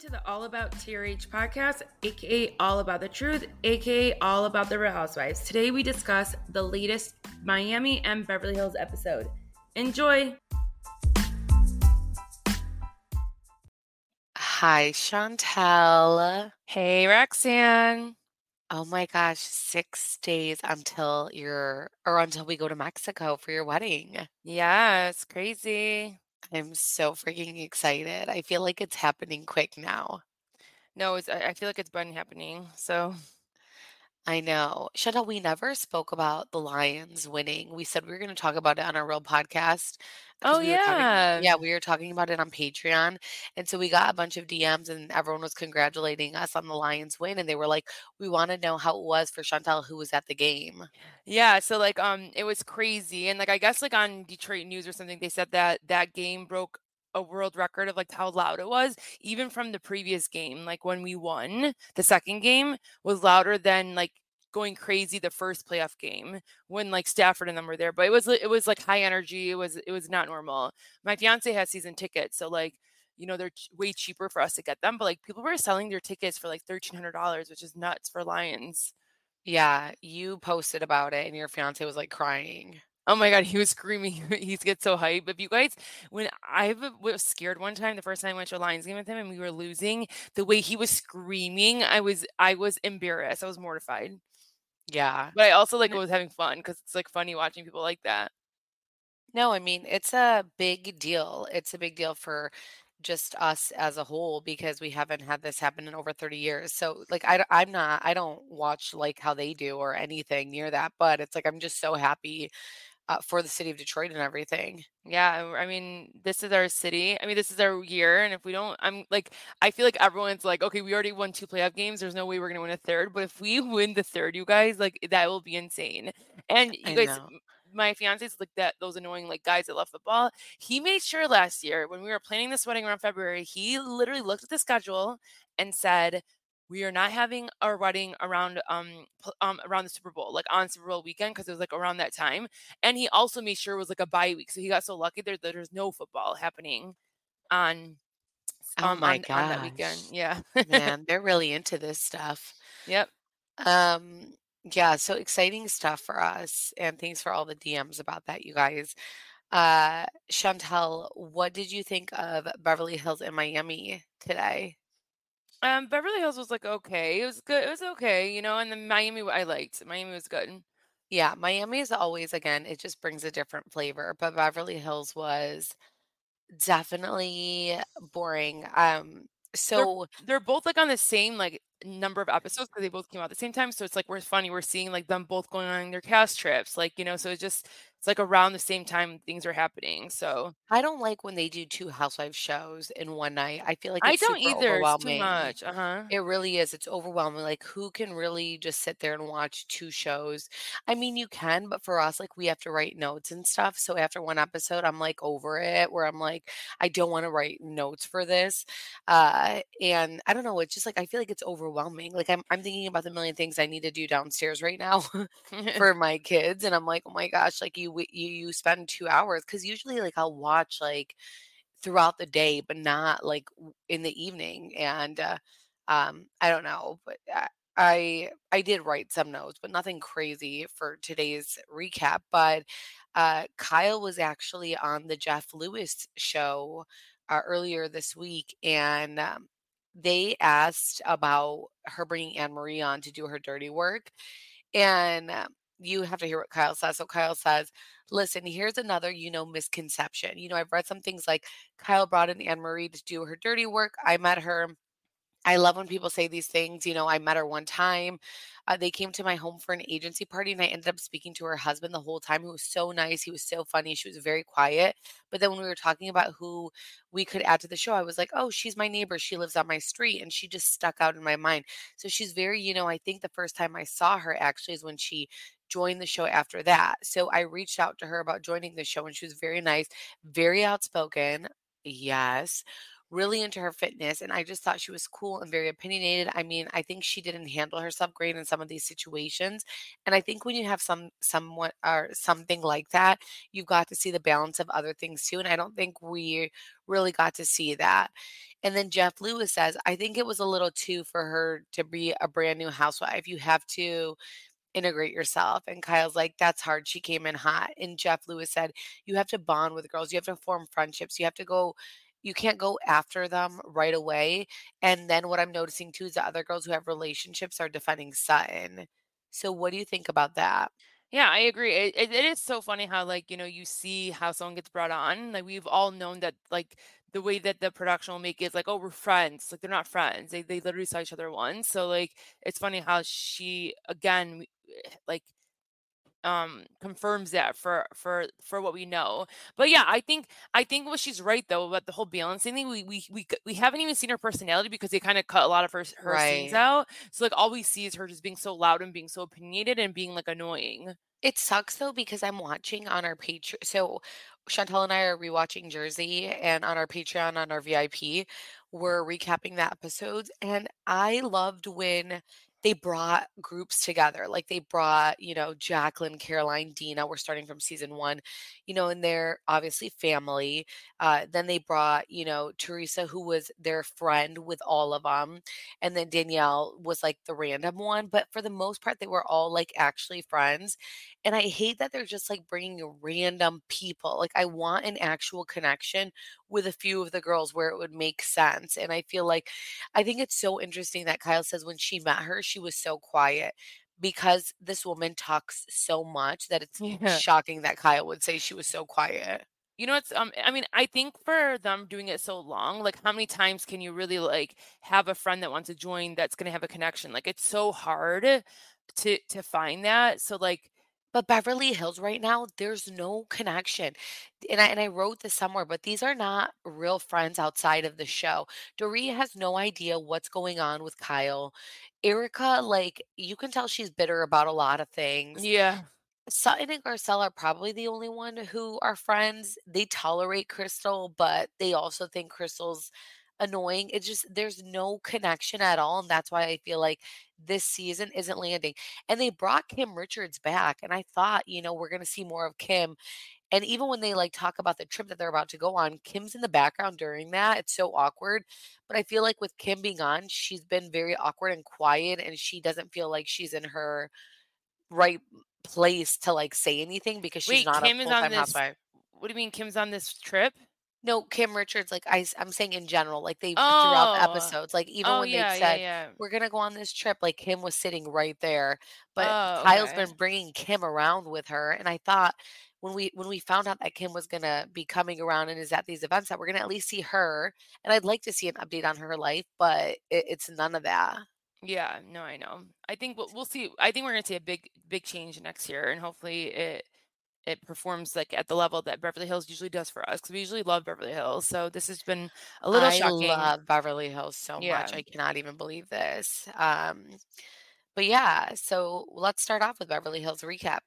to the All About TRH podcast, aka All About the Truth, aka All About the Real Housewives. Today we discuss the latest Miami and Beverly Hills episode. Enjoy! Hi, Chantel. Hey, Roxanne. Oh my gosh, six days until you're, or until we go to Mexico for your wedding. Yeah, it's crazy. I'm so freaking excited. I feel like it's happening quick now. No, it's, I I feel like it's been happening. So, I know. Chantel, we never spoke about the Lions winning. We said we were going to talk about it on our real podcast. oh we were talking, yeah. yeah, we were talking about it on Patreon. And so we got a bunch of DMs and everyone was congratulating us on the Lions win. And they were like, we want to know how it was for Chantel, who was at the game. Yeah, so like um it was crazy and like I guess like on Detroit News or something they said that that game broke a world record of like how loud it was even from the previous game like when we won the second game was louder than like going crazy the first playoff game when like Stafford and them were there but it was it was like high energy it was it was not normal my fiance has season tickets so like you know they're way cheaper for us to get them but like people were selling their tickets for like $1300 which is nuts for Lions Yeah, you posted about it and your fiance was like crying. Oh my god, he was screaming. He gets so hyped. If you guys, when I was scared one time, the first time I went to a Lions game with him and we were losing, the way he was screaming, I was I was embarrassed. I was mortified. Yeah. But I also like was having fun because it's like funny watching people like that. No, I mean, it's a big deal. It's a big deal for just us as a whole because we haven't had this happen in over 30 years. So, like, I, I, am not, I don't watch like how they do or anything near that, but it's like I'm just so happy uh, for the city of Detroit and everything. Yeah, I mean, this is our city. I mean, this is our year, and if we don't, I'm like, I feel like everyone's like, okay, we already won two playoff games. There's no way we're gonna win a third. But if we win the third, you guys, like, that will be insane. And you I guys, know. my fiance's like that. Those annoying like guys that love football. He made sure last year when we were planning this wedding around February, he literally looked at the schedule and said. We are not having a wedding around um um around the Super Bowl, like on Super Bowl weekend, because it was like around that time. And he also made sure it was like a bye week. So he got so lucky there that there's no football happening on Oh um my on, on that weekend. Yeah. Man, they're really into this stuff. yep. Um, yeah, so exciting stuff for us. And thanks for all the DMs about that, you guys. Uh, Chantel, what did you think of Beverly Hills and Miami today? Um Beverly Hills was like okay. It was good. It was okay, you know, and then Miami I liked. Miami was good. Yeah, Miami is always, again, it just brings a different flavor, but Beverly Hills was definitely boring. Um, They're so they're both like on the same like number of episodes because they both came out at the same time. So it's like we're funny. We're seeing like them both going on their cast trips, like you know. So it's just it's like around the same time things are happening. So I don't like when they do 2 housewife shows in one night. I feel like I don't either. It's too much. Uh-huh. It really is. It's overwhelming. Like, who can really just sit there and watch 2 shows? I mean, you can, but for us, like, we have to write notes and stuff. So after one episode, I'm like over it, where I'm like, I don't want to write notes for this. Uh, and I don't know. It's just like I feel like it's overwhelming. Like I'm I'm thinking about the million things I need to do downstairs right now for my kids, and I'm like, oh my gosh, like you you you spend two hours because usually like I'll watch like throughout the day, but not like in the evening. And uh, um, I don't know, but I, I I did write some notes, but nothing crazy for today's recap. But uh, Kyle was actually on the Jeff Lewis show uh, earlier this week, and um, they asked about her bringing Anne Marie on to do her dirty work, and um, you have to hear what Kyle says. So Kyle says, "Listen, here's another, you know, misconception. You know, I've read some things like Kyle brought in Anne Marie to do her dirty work. I met her." I love when people say these things. You know, I met her one time. Uh, they came to my home for an agency party, and I ended up speaking to her husband the whole time, who was so nice. He was so funny. She was very quiet. But then when we were talking about who we could add to the show, I was like, oh, she's my neighbor. She lives on my street. And she just stuck out in my mind. So she's very, you know, I think the first time I saw her actually is when she joined the show after that. So I reached out to her about joining the show, and she was very nice, very outspoken. Yes really into her fitness and I just thought she was cool and very opinionated. I mean, I think she didn't handle herself great in some of these situations. And I think when you have some somewhat or something like that, you've got to see the balance of other things too. And I don't think we really got to see that. And then Jeff Lewis says, I think it was a little too for her to be a brand new housewife. You have to integrate yourself. And Kyle's like, that's hard. She came in hot. And Jeff Lewis said, you have to bond with girls. You have to form friendships. You have to go you can't go after them right away. And then what I'm noticing too is the other girls who have relationships are defending Sutton. So what do you think about that? Yeah, I agree. It, it, it is so funny how like, you know, you see how someone gets brought on. Like we've all known that like the way that the production will make it is like, oh, we're friends. Like they're not friends. They they literally saw each other once. So like it's funny how she again eh, like um confirms that for for for what we know but yeah i think i think what she's right though about the whole balancing thing we we we, we haven't even seen her personality because they kind of cut a lot of her her scenes out so like all we see is her just being so loud and being so opinionated and being like annoying It sucks though because I'm watching on our Patreon. So Chantel and I are rewatching Jersey, and on our Patreon, on our VIP, we're recapping the episodes. And I loved when they brought groups together. Like they brought, you know, Jacqueline, Caroline, Dina. We're starting from season one, you know, and they're obviously family. Uh, then they brought, you know, Teresa, who was their friend with all of them. And then Danielle was like the random one. But for the most part, they were all like actually friends. And I hate that they're just like bringing random people. Like, I want an actual connection with a few of the girls where it would make sense. And I feel like, I think it's so interesting that Kyle says when she met her, she was so quiet because this woman talks so much that it's yeah shocking that Kyle would say she was so quiet. you know what's um i mean i think for them doing it so long like how many times can you really like have a friend that wants to join that's going to have a connection like it's so hard to to find that so like But Beverly Hills right now, there's no connection. And I and I wrote this somewhere, but these are not real friends outside of the show. Dorit has no idea what's going on with Kyle. Erica, like, you can tell she's bitter about a lot of things. yeah Sutton and Garcelle are probably the only one who are friends. They tolerate Crystal, but they also think Crystal's annoying. It's just there's no connection at all. And that's why I feel like this season isn't landing. And they brought Kim Richards back. And I thought, you know, we're gonna see more of Kim. And even when they like talk about the trip that they're about to go on, Kim's in the background during that. It's so awkward. But I feel like with Kim being on, she's been very awkward and quiet and she doesn't feel like she's in her right place to like say anything because she's wait not a kim is on full-time this housewife. what do you mean kim's on this trip No, Kim Richards, like I, I'm saying in general, like they throughout the oh episodes, like even oh when they yeah yeah said yeah we're gonna go on this trip, like Kim was sitting right there, but oh Kyle's okay been bringing Kim around with her, and I thought when we when we found out that Kim was gonna be coming around and is at these events, that we're gonna at least see her, and I'd like to see an update on her life, but it, it's none of that. Yeah, no, I know. I think we'll, we'll see. I think we're gonna see a big, big change next year, and hopefully it it performs like at the level that Beverly Hills usually does for us because we usually love Beverly Hills. So this has been a little I shocking. love Beverly Hills so Yeah. much. I cannot even believe this. Um, but yeah, so let's start off with Beverly Hills recap.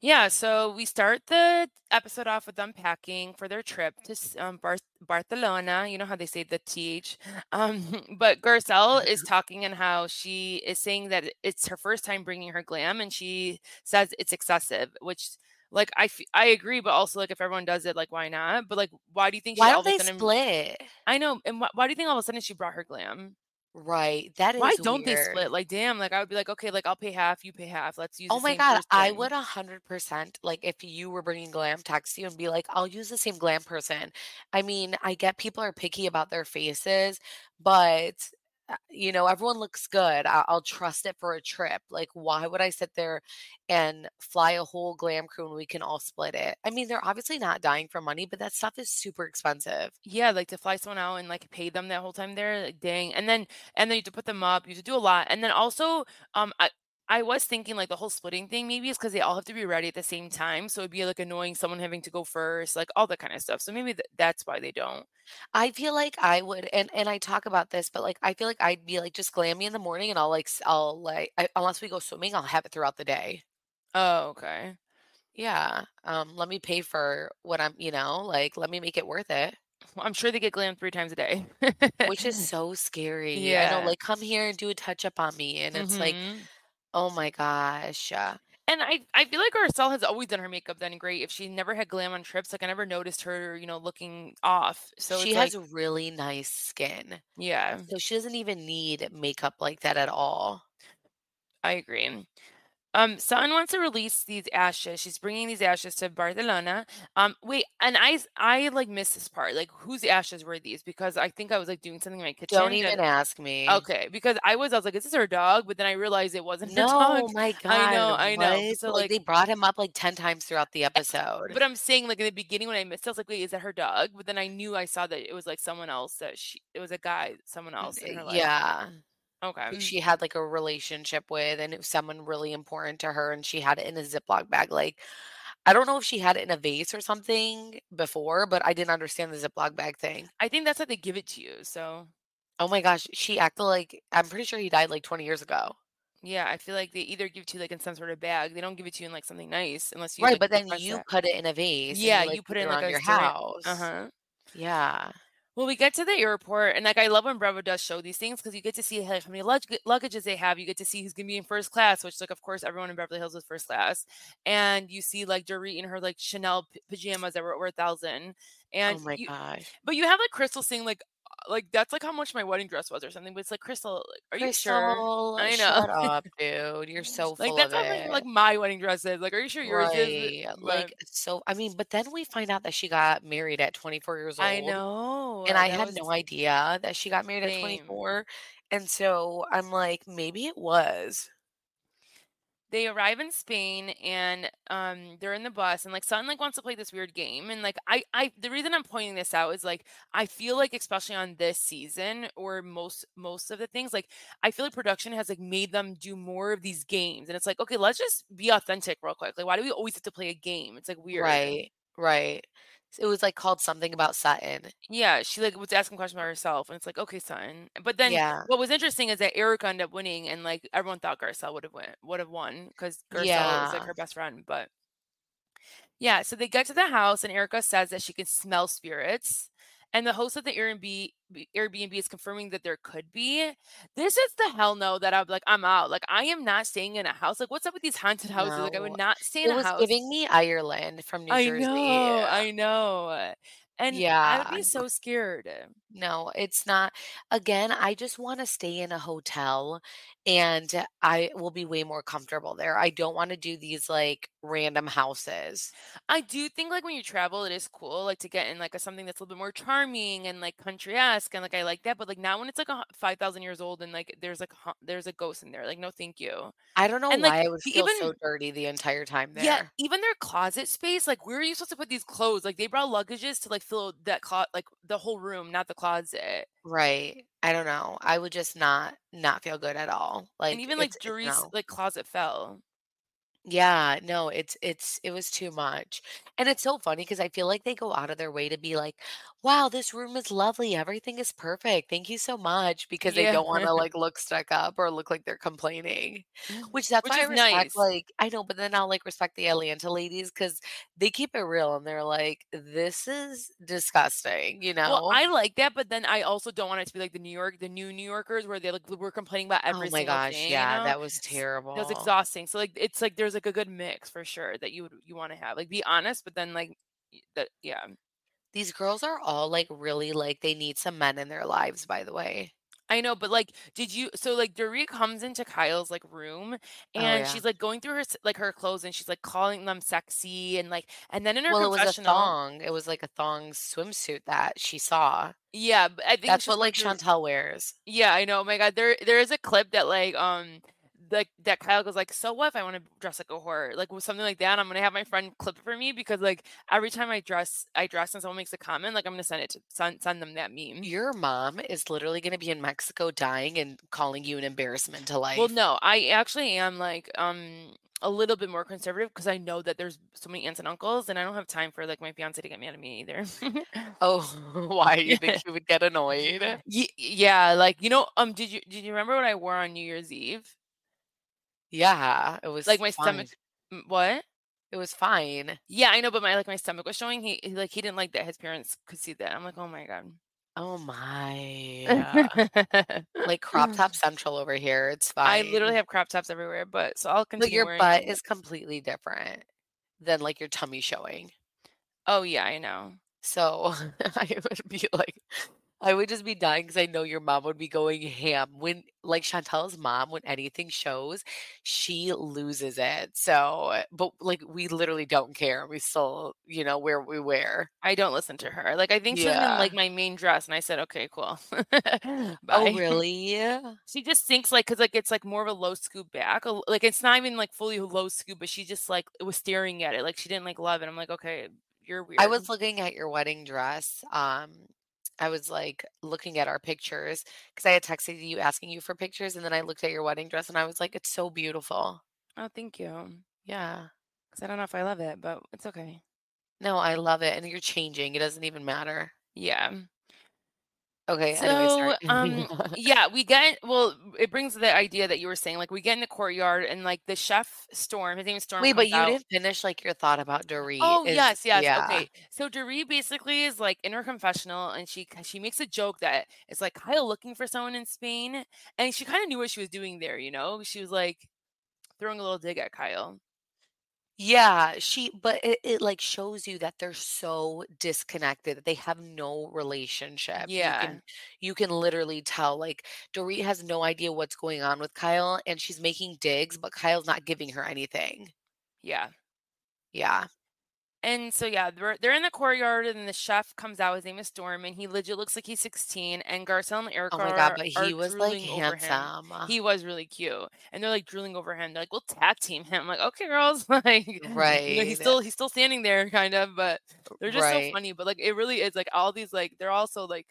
Yeah, so we start the episode off with unpacking for their trip to um, Bar- Barcelona. You know how they say the th. Um, but Garcelle is talking and how she is saying that it's her first time bringing her glam, and she says it's excessive. Which, like, I f- I agree, but also like if everyone does it, like, why not? But like, why do you think she Why don't of a they sudden? split? I know, and wh- why do you think all of a sudden she brought her glam? Right. That is Why don't they split? Like, damn, like I would be like, okay, like I'll pay half, you pay half. Let's use Oh my God, I would a hundred percent like if you were bringing glam, text you and be like, I'll use the same glam person. I mean, I get people are picky about their faces, but you know, everyone looks good. I- I'll trust it for a trip. Like, why would I sit there and fly a whole glam crew and we can all split it? I mean, they're obviously not dying for money, but that stuff is super expensive. Yeah, like to fly someone out and like pay them that whole time there, like dang. And then and then you have to put them up, you have to do a lot. And then also, um I I was thinking like the whole splitting thing maybe is because they all have to be ready at the same time. So it'd be like annoying someone having to go first, like all that kind of stuff. So maybe th- that's why they don't. I feel like I would, and and I talk about this, but like I feel like I'd be like just glam me in the morning, and I'll like s- I'll like I, unless we go swimming, I'll have it throughout the day. Oh, okay. Yeah. Um, let me pay for what I'm, you know, like let me make it worth it. Well, I'm sure they get glam three times a day. Which is so scary. I know, Yeah. like come here and do a touch up on me, and it's like, Mhm. Oh my gosh. uh, And I I feel like Garcelle has always done her makeup then great. If she never had glam on trips, like I never noticed her, you know, looking off. So She it's has like, really nice skin, yeah, so she doesn't even need makeup like that at all. I agree. Um, Sutton wants to release these ashes. She's bringing these ashes to Barcelona. Um, wait, and I I like missed this part. Like, whose ashes were these? Because I think I was like doing something in my kitchen. Don't even ask me. Okay, because I was, I was like, is this her dog? But then I realized it wasn't her No, dog. my God. I know, I know. what? So, like, like- they brought him up like 10 times throughout the episode. But I'm saying, like in the beginning when I missed, it, I was like, wait, is that her dog? But then I knew I saw that it was like someone else. That she, it was a guy, someone else in her life. yeah. Okay. who she had like a relationship with and it was someone really important to her and she had it in a Ziploc bag. Like I don't know if she had it in a vase or something before, but I didn't understand the Ziploc bag thing. I think that's how they give it to you. So Oh my gosh, she acted like I'm pretty sure he died like 20 years ago. yeah, I feel like they either give it to you like in some sort of bag. They don't give it to you in like something nice unless you right, like, but then request you that. put it in a vase. and Yeah, like, you put it in around like a your certain- house. Uh-huh. Yeah. Well, we get to the airport, and like I love when Bravo does show these things because you get to see like, how many lug- luggages they have. You get to see who's gonna be in first class, which like of course everyone in Beverly Hills is first class, and you see like Dorit in her like Chanel p- pajamas that were over a thousand, and oh my you, gosh. but you have like Crystal saying like like that's like how much my wedding dress was or something. But it's like Crystal, like, are you sure? I know. Shut up, dude. You're so Like full that's of how much, like my wedding dress is. Like, are you sure yours right. is? But Like so I mean, but then we find out that she got married at 24 years old. I know, And I had was no idea that she got married at 24. And so I'm like, maybe it was. They arrive in Spain and um they're in the bus and like Sutton like wants to play this weird game and like I I the reason I'm pointing this out is like I feel like especially on this season or most most of the things like I feel like production has like made them do more of these games and it's like okay let's just be authentic real quick like why do we always have to play a game it's like weird Right. Right. It was like called something about Sutton. yeah she like was asking questions about herself and it's like okay Sutton but then Yeah. what was interesting is that Erica ended up winning and like everyone thought Garcelle would have win would have won because Garcelle was like her best friend but Yeah, so they get to the house and Erica says that she can smell spirits. And the host of the Airbnb Airbnb is confirming that there could be. This is the hell no that I'm like, I'm out. Like, I am not staying in a house. Like, what's up with these haunted houses? Like, I No. would not stay in It a was house. giving me Ireland from New I Jersey. know, I know. And yeah, I would be so scared. No, it's not. Again, I just want to stay in a hotel and I will be way more comfortable there. I don't want to do these like random houses. I do think like when you travel, it is cool like to get in like a something that's a little bit more charming and like country-esque and like I like that. But like now when it's like a five thousand years old and like there's like ha- there's a ghost in there, like no, thank you. I don't know And, like, why I was feel so dirty the entire time there. Yeah, even their closet space, like where are you supposed to put these clothes? Like they brought luggages to like fill that closet, like the whole room, not the closet. Right. I don't know. I would just not not feel good at all. Like and even like it's eh, Doris' no. like closet fell. Yeah, no, it's it's it was too much. And it's so funny because I feel like they go out of their way to be like, "Wow, this room is lovely. Everything is perfect. Thank you so much," because they Yeah. don't wanna, like, look stuck up or look like they're complaining. Mm-hmm, which that's Which why I is respect, nice. like I know, but then I'll, like, respect the Atlanta ladies because they keep it real and they're like, "This is disgusting," you Well, know? I like that, but then I also don't want it to be like the New York the new New Yorkers where they, like, were complaining about Oh every my single gosh, thing, you yeah, know? that was S That was terrible. exhausting. So, like, it's like there's, like, a good mix for sure that you would you wanna have. Like, be honest, but then, like, y that yeah. These girls are all, like, really, like they need some men in their lives, by the way. I know, but, like, did you so, like, Dorit comes into Kyle's, like, room, Oh, and yeah. she's, like, going through her like, her clothes, and she's, like, calling them sexy and, like and then in her Well, it was a thong. It was like a thong swimsuit that she saw. Yeah, I think That's what, like, Chantel wears. Yeah, I know, oh my god, there there is a clip that, like, um, like, that Kyle goes like, "So what if I wanna dress like a whore?" Like, with something like that, I'm gonna have my friend clip it for me because, like, every time I dress I dress and someone makes a comment, like, I'm gonna send it to send send them that meme. Your mom is literally gonna be in Mexico dying and calling you an embarrassment to life. Well, no, I actually am, like, um, a little bit more conservative because I know that there's so many aunts and uncles, and I don't have time for, like, my fiancé to get mad at me either. Oh, why? You think Yeah. she would get annoyed? Ye yeah, like, you know, um, did you did you remember what I wore on New Year's Eve? Yeah, it was Like, my fine. stomach what? It was fine. Yeah, I know, but my like, my stomach was showing. He he, like, he didn't like that his parents could see that. I'm like, "Oh my god." Oh my. Like crop top central over here, it's fine. I literally have crop tops everywhere, but so I'll But continue your wearing butt is completely different than, like, your tummy showing. Oh, yeah, I know. So, I would be like I would just be dying because I know your mom would be going ham. When like, Chantel's mom, when anything shows, she loses it. So but, like, we literally don't care. We still, you know, wear what we wear. I don't listen to her. Like, I think she was in, Yeah. like, my main dress, and I said, "Okay, cool. Oh, Bye." really? She just thinks, like because like, it's, like, more of a low scoop back, a l like, it's not even, like, fully low scoop, but she just, like, was staring at it, like, she didn't, like, love it. I'm like, "Okay, you're weird. I was looking at your wedding dress, um, I was, like, looking at our pictures because I had texted you asking you for pictures, and then I looked at your wedding dress, and I was like, "It's so beautiful." Oh, thank you. Yeah. Because I don't know if I love it, but it's okay. No, I love it, and you're changing, it doesn't even matter. Yeah. Okay, So, sorry. um, yeah, we get well, it brings the idea that you were saying, like, we get in the courtyard and, like, the chef, Storm, his name is Storm, Wait, but you out didn't finish, like, your thought about Dorit. Oh, is yes, yes, yeah. okay. So Dorit basically is, like, in her confessional, and she she makes a joke that it's like Kyle looking for someone in Spain, and she kinda knew what she was doing there, you know? She was, like, throwing a little dig at Kyle. Yeah, she but it it, like, shows you that they're so disconnected, that they have no relationship. You Yeah. can you can literally tell, like, Dorit has no idea what's going on with Kyle, and she's making digs, but Kyle's not giving her anything. Yeah. Yeah. And so, yeah, they're they're in the courtyard, and the chef comes out, his name is Storm, and he legit looks like he's 16, and Garcelle and Eric. Oh my god, but he was, like, handsome. He was really cute, and they're, like, drooling over him. They're like, "We'll tag team him." I'm like, "Okay, girls." Like, you know, he's Right. still he's still standing there kind of, but they're just so funny, but, like, it really is, like, all these, like they're also, like,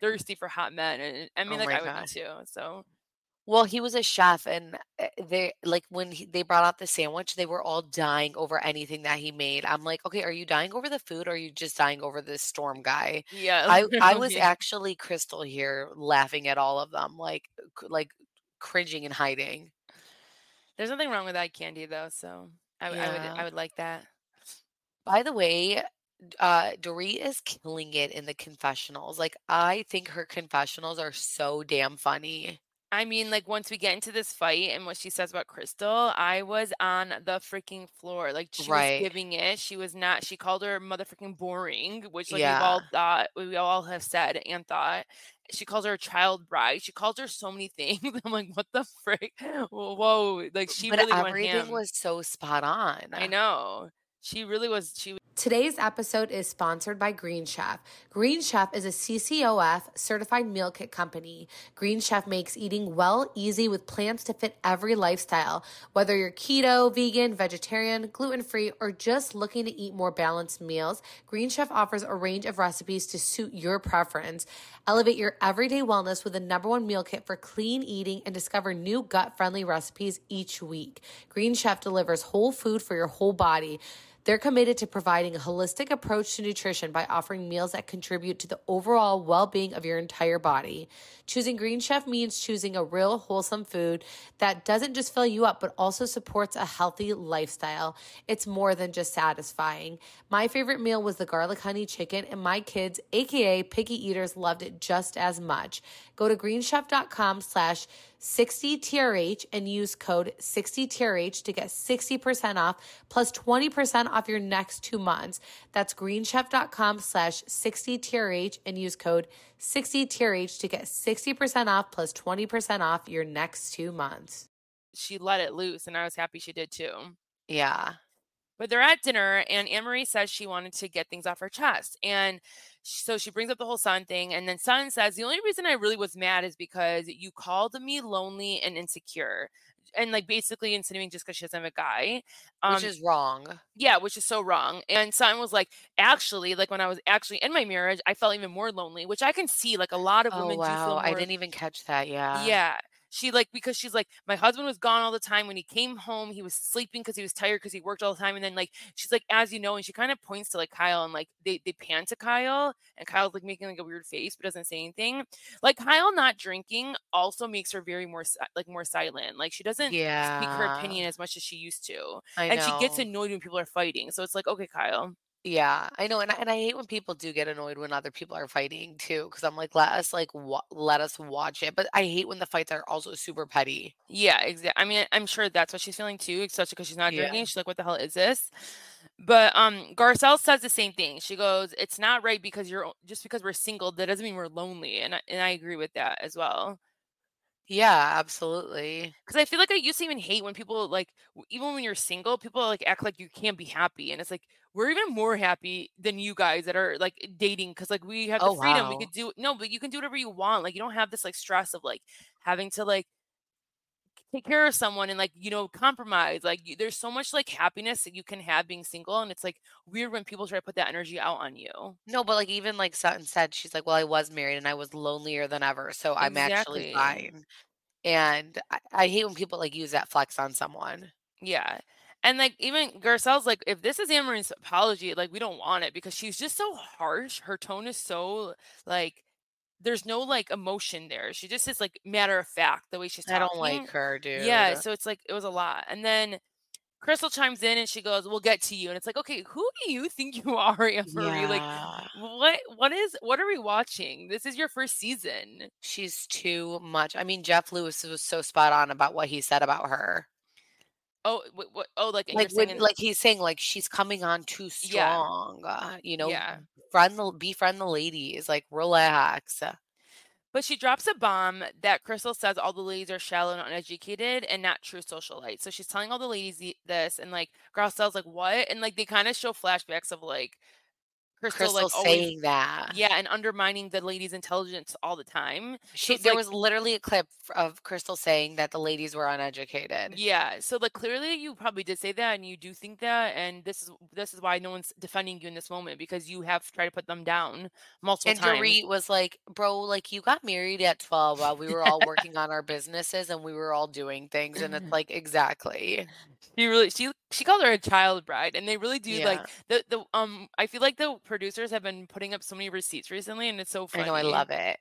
thirsty for hot men, and I Oh mean, like, my I would be too, so Well, he was a chef, and, eh, they like, when he they brought out the sandwich, they were all dying over anything that he made. I'm like, "Okay, are you dying over the food, or are you just dying over this Storm guy?" Yeah, I I was literally. actually crystal here laughing at all of them, like, like, cringing and hiding. There's nothing wrong with eye candy, though, so I would I would I would like that. By the way, uh, Dorit is killing it in the confessionals. Like, I think her confessionals are so damn funny. I mean, like, once we get into this fight and what she says about Crystal, I was on the freaking floor. Like, she was giving it. She was not she called her motherfucking boring, which, like, we've all thought we all have said and thought. She calls her a child bride. She calls her so many things. I'm like, "What the frick? Whoa, whoa." Like, she But really everything was so spot on. I know. She really was she Today's episode is sponsored by Green Chef. Green Chef is a CCOF certified meal kit company. Green Chef makes eating well easy with plans to fit every lifestyle. Whether you're keto, vegan, vegetarian, gluten free, or just looking to eat more balanced meals, Green Chef offers a range of recipes to suit your preference. Elevate your everyday wellness with the number one meal kit for clean eating and discover new gut friendly recipes each week. Green Chef delivers whole food for your whole body. They're committed to providing a holistic approach to nutrition by offering meals that contribute to the overall well being of your entire body. Choosing Green Chef means choosing a real wholesome food that doesn't just fill you up, but also supports a healthy lifestyle. It's more than just satisfying. My favorite meal was the garlic honey chicken, and my kids, aka picky eaters, loved it just as much. Go to greenchef.com slash 60TRH and use code 60TRH to get 60% off plus 20% off your next two months. That's greenchef.com slash 60TRH and use code 60TRH to get 60% off plus 20% off your next two months. She let it loose, and I was happy she did too. Yeah. But they're at dinner, and Anne Marie says she wanted to get things off her chest. And so she brings up the whole Sutton thing. And then Sutton says, The only reason I really was mad is because you called me lonely and insecure. And like basically insinuating just because she doesn't have a guy. Um, which is wrong. yeah, which is so wrong. And Sutton was like, actually, like when I was actually in my marriage, I felt even more lonely, which I can see like a lot of Oh, women do feel wow. I didn't even catch that. Yeah. yeah. She like because she's like my husband was gone all the time. When he came home he was sleeping because he was tired because he worked all the time. And then like she's like as you know and she kind of points to like Kyle and like they they pan to Kyle and Kyle's like making like a weird face but doesn't say anything. Like Kyle not drinking also makes her very more like more silent. Like she doesn't yeah. speak her opinion as much as she used to I and she gets annoyed when people are fighting. So it's like okay Kyle Yeah, I know, and I, and I hate when people do get annoyed when other people are fighting too, because I'm like, let us like wa- let us watch it. But I hate when the fights are also super petty. Yeah, exactly. I mean, I'm sure that's what she's feeling too, especially because she's not Yeah. drinking. She's like, "What the hell is this?" But um, Garcelle says the same thing. She goes, "It's not right because you're just because we're single. That doesn't mean we're lonely." And I, and I agree with that as well. Yeah, absolutely. Because I feel like I used to even hate when people like, even when you're single, people like act like you can't be happy, and it's like we're even more happy than you guys that are like dating because like we have the Oh freedom. We could do no, but you can do whatever you want. Like you don't have this like stress of like having to like take care of someone and like you know compromise like you, there's so much like happiness that you can have being single and it's like weird when people try to put that energy out on you No, but like even like Sutton said, she's like, well, I was married and I was lonelier than ever, so I'm actually fine. And I, I hate when people like use that flex on someone. yeah and like even Garcelle's like if this is Anne Marie's apology like we don't want it because she's just so harsh her tone is so like there's no like emotion there she just is like matter of fact the way she's talking. I don't like her, dude. yeah so it's like it was a lot and then Crystal chimes in and she goes, "We'll get to you." And it's like, "Okay, who do you think you are, Anne Marie? Like, what what is what are we watching? This is your first season." she's too much. I mean, Jeff Lewis was so spot on about what he said about her. Oh, what, what oh, like Like saying like he's saying, like she's coming on too yeah. strong. Uh, you know, Yeah. friend the befriend the ladies. Like relax. But she drops a bomb that Crystal says all the ladies are shallow and uneducated and not true socialites. So she's telling all the ladies this, and like Garcelle's like, "What?" And like they kind of show flashbacks of like Crystal like Crystal always saying that. yeah, and undermining the ladies' intelligence all the time. She it's there like was literally a clip of Crystal saying that the ladies were uneducated. Yeah, so like clearly you probably did say that and you do think that and this is this is why no one's defending you in this moment because you have tried to put them down multiple times. And times. Dorit was like, "Bro, like you got married at 12 while we were all working on our businesses and we were all doing things." And it's like, exactly. She really she she called her a child bride and they really do like the the um I feel like the producers have been putting up so many receipts recently and it's so funny. I know, I love it.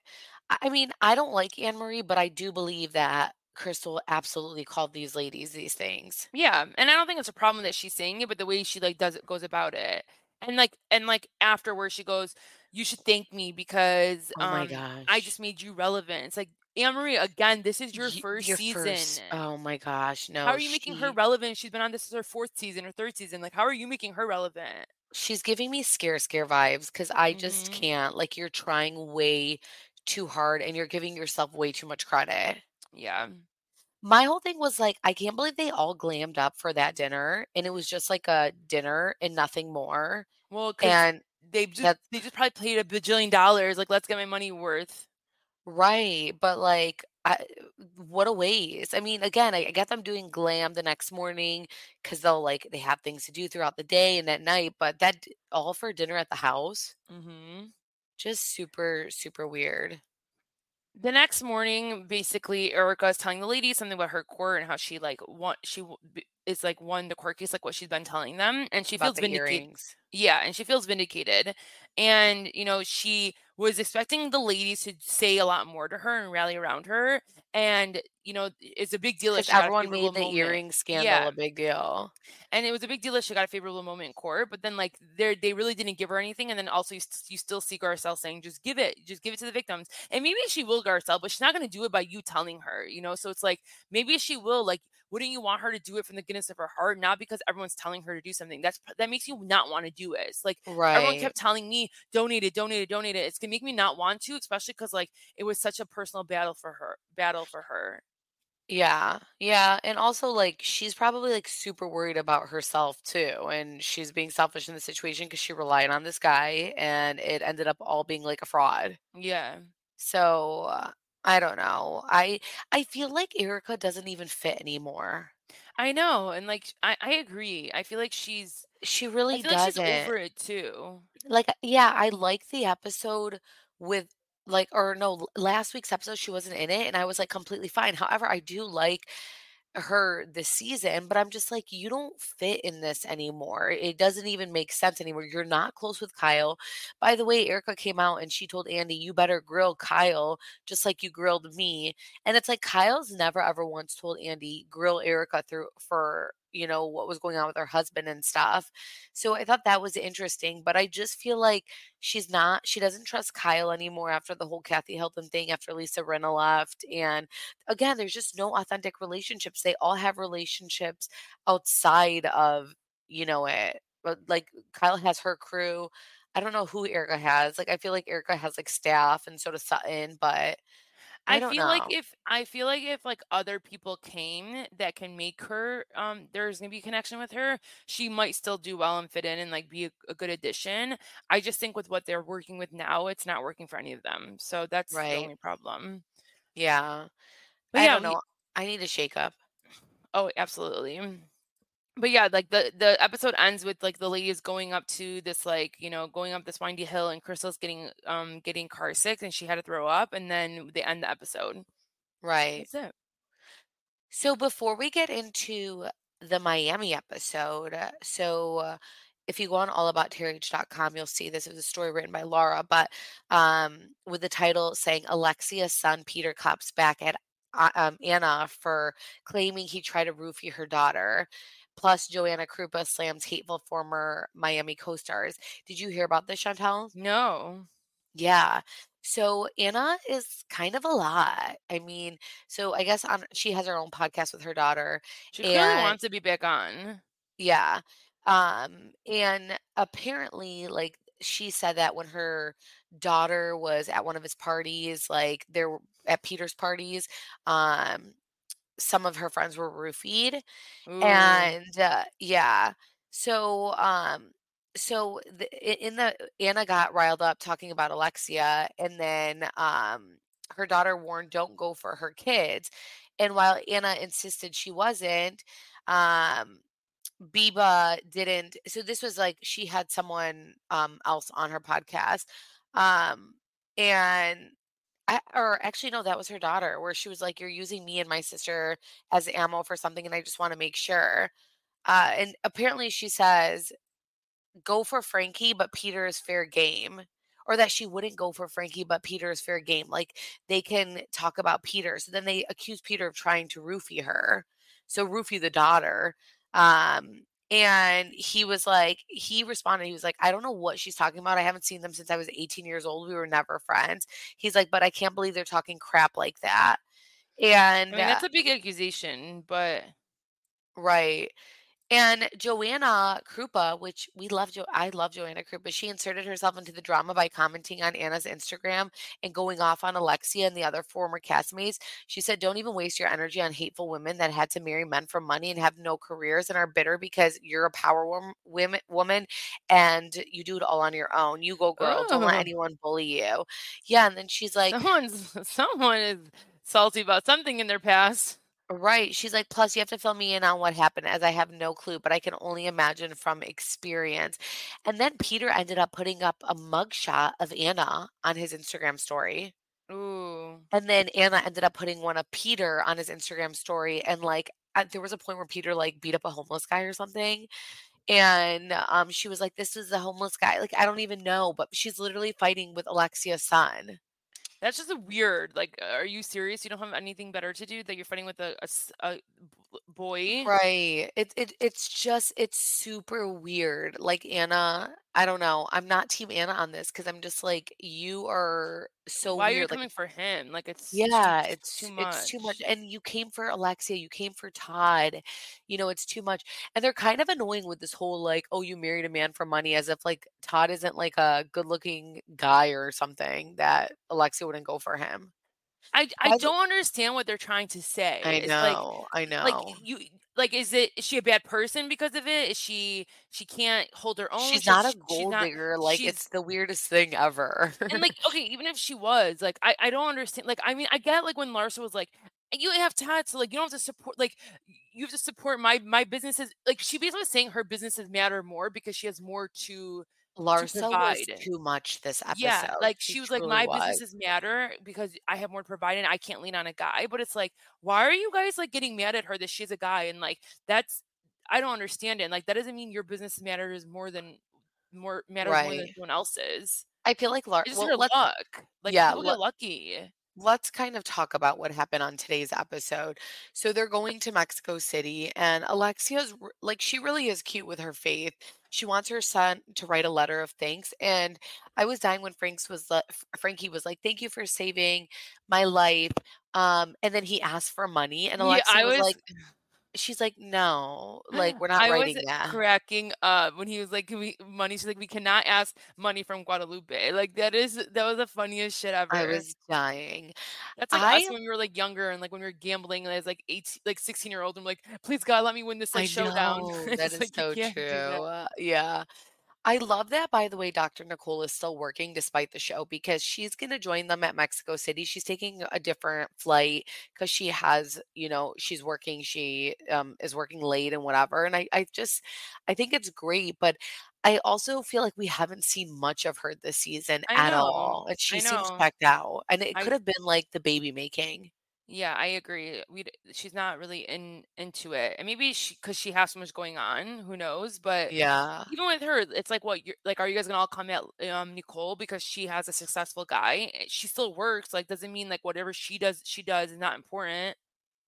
I mean, I don't like Anne Marie, but I do believe that Crystal absolutely called these ladies these things. Yeah, and I don't think it's a problem that she's saying it, but the way she like does it goes about it. And like and like afterwards she goes, You should thank me because Oh my um I just made you relevant. It's like Anne Marie, again, this is your first Your season. first, oh my gosh, no. How are you making her relevant? She's been on this is her fourth season or third season. Like, how are you making her relevant? she's giving me scare scare vibes because I just hmm can't. Like you're trying way too hard and you're giving yourself way too much credit. Yeah. My whole thing was like, I can't believe they all glammed up for that dinner and it was just like a dinner and nothing more. Well, And they just that they just probably paid a bajillion dollars. Like, let's get my money worth. Right, but like I what a waste. I mean, again, I, I get them doing glam the next morning because they'll like they have things to do throughout the day and at night, but that all for dinner at the house, Mm-hmm. just super, super weird. The next morning, basically, Erica is telling the ladies something about her court and how she like want she is like one the case, like what she's been telling them, and she About feels the vindicated. earrings. Yeah, and she feels vindicated. And, you know, she was expecting the ladies to say a lot more to her and rally around her. And, you know, it's a big deal that she everyone made the moment. earring scandal Yeah. a big deal. And it was a big deal that she got a favorable moment in court. But then, like, they they really didn't give her anything. And then also, you, st- you still see Garcelle saying, just give it, just give it to the victims. And maybe she will, Garcelle, but she's not going to do it by you telling her, you know? So it's like, maybe she will, like, wouldn't you want her to do it from the goodness of her heart not because everyone's telling her to do something that's that makes you not want to do it it's like everyone kept telling me donate it donate it donate it it's gonna make me not want to especially because like it was such a personal battle for her battle for her Yeah. Yeah. And also, like, she's probably like super worried about herself too. And she's being selfish in the situation because she relied on this guy and it ended up all being like a fraud. yeah So uh, I don't know. I I feel like Erica doesn't even fit anymore. I know and like i i agree i feel like she's She i really feel like she's doesn't. over it too Like, uh, yeah, I like the episode with like, or no, l- last week's episode, she wasn't in it, and I was like completely fine. However, I do like her this season, but I'm just like, you don't fit in this anymore. It doesn't even make sense anymore. You're not close with Kyle. By the way, Erica came out and she told Andy, you better grill Kyle just like you grilled me. And it's like Kyle's never ever once told Andy, grill Erica through for you know what was going on with her husband and stuff. So I thought that was interesting, but I just feel like she's not she doesn't trust Kyle anymore after the whole Kathy Hilton thing after Lisa Rinna left and again, there's just no authentic relationships. They all have relationships outside of, you know, it. But like Kyle has her crew. I don't know who Erica has. Like I feel like Erica has like staff and so does Sutton, but I I feel like if I feel like if like other people came that can make her um there's gonna be a connection with her, she might still do well and fit in and like be a, a good addition. I just think with what they're working with now, it's not working for any of them. So that's the only problem. Yeah. But I yeah, don't we know. I need a shake up. oh absolutely. But yeah, like the the episode ends with like the ladies going up to this like, you know, going up this windy hill and Crystal's getting um getting car sick and she had to throw up and then they end the episode. Right. That's it. So before we get into the Miami episode, uh, so uh, if you go on allabouttrh.com, you'll see this is a story written by Laura, but um, with the title saying Alexia's son Peter cops back at uh, um, Anna for claiming he tried to roofie her daughter. Plus, Joanna Krupa slams hateful former Miami co-stars. Did you hear about this, Chantel? No. Yeah. So Anna is kind of a lot. I mean, so I guess on she has her own podcast with her daughter She clearly and wants to be back on. yeah. Um and apparently like she said that when her daughter was at one of his parties, like there at Peter's parties, um some of her friends were roofied Ooh. and uh, yeah so um so the, in the anna got riled up talking about alexia and then um her daughter warned don't go for her kids and while anna insisted she wasn't um biba didn't so this was like she had someone um else on her podcast um and I, or actually no that was her daughter where she was like you're using me and my sister as ammo for something and i just want to make sure uh, and apparently she says, go for Frankie, but Peter is fair game. Or that she wouldn't go for Frankie, but Peter is fair game. Like they can talk about Peter. So then they accuse Peter of trying to roofie her. So roofie the daughter. Um, and he was like, he responded, he was like, I don't know what she's talking about. I haven't seen them since I was 18 years old. We were never friends. He's like, but I can't believe they're talking crap like that. I And mean, uh, that's a big accusation, but Right. And Joanna Krupa, which we love Jo I love Joanna Krupa, she inserted herself into the drama by commenting on Anna's Instagram and going off on Alexia and the other former castmates. She said, "Don't even waste your energy on hateful women that had to marry men for money and have no careers and are bitter because you're a power wom- women, woman and you do it all on your own. You go, girl. Don't let anyone bully you." Yeah, and then she's like, someone's someone is salty about something in their past. Right. She's like, plus you have to fill me in on what happened as I have no clue, but I can only imagine from experience. And then Peter ended up putting up a mugshot of Anna on his Instagram story. Ooh. And then Anna ended up putting one of Peter on his Instagram story. And like, uh, there was a point where Peter like beat up a homeless guy or something. And um, she was like, this was the homeless guy. Like, I don't even know, but she's literally fighting with Alexia's son. That's just a weird. Like, are you serious? You don't have anything better to do that you're fighting with a, a a boy? Right. It it it's just it's super weird. Like Anna, I don't know. I'm not team Anna on this because I'm just like you are so Why are you weird. Like coming for him? Like, it's too yeah, it's too it's it's too much. much. And you came for Alexia, you came for Todd. You know, it's too much. And they're kind of annoying with this whole like, oh, you married a man for money, as if like Todd isn't like a good-looking guy or something that Alexia wouldn't go for him. I I don't understand what they're trying to say. I It's like know, like you like is it is she a bad person because of it? Is she she can't hold her own? She's not a gold not digger. Like it's the weirdest thing ever. and like okay, even if she was, like I I don't understand. Like I mean, I get like when Larsa was like you have Todd, so like you don't have to support like you have to support my my businesses. Like she basically was saying her businesses matter more because she has more to to Larsa was provide. too much this episode. Yeah, like, She was like, truly "My was. businesses matter because I have more to provide and I can't lean on a guy." But it's like, why are you guys, like, getting mad at her that she's a guy? And, like, that's I don't understand it. And, like, that doesn't mean your business matters more than more matters more than Right. someone else's. I feel like Larsa. It's just well, let's luck. Like, yeah, people get lucky. let's kind of talk about what happened on today's episode. So they're going to Mexico City, and Alexia's r- like, she really is cute with her faith. She wants her son to write a letter of thanks. And I was dying when Frank's was le- Frankie was like, "Thank you for saving my life." Um, and then he asked for money, and Yeah, I was was like, "She's like, no, like we're not I was that." cracking up when he was like, "Can we money?" She's like, "We cannot ask money from Guadalupe." Like, that is that was the funniest shit ever. I was dying. That's like I us when we were, like, younger and, like, when we were gambling and I was like, 18 like, sixteen-year-old, I'm like, "Please, God, let me win this, like, I showdown." know, that is like, so true. that. Yeah. I love that, by the way, Dr. Nicole is still working despite the show because she's going to join them at Mexico City. She's taking a different flight because she has, you know, she's working, she um, is working late and whatever. And I, I just, I think it's great, but I also feel like we haven't seen much of her this season I at know. all. And she seems checked out. And it could have been like the baby making. Yeah, I agree. We she's not really in into it. And maybe she because she has so much going on, who knows? But Yeah. even with her, it's like, what, you're like, are you guys gonna all come at, um, Nicole because she has a successful guy? Eh, She still works, like, doesn't mean, like, whatever she does she does is not important.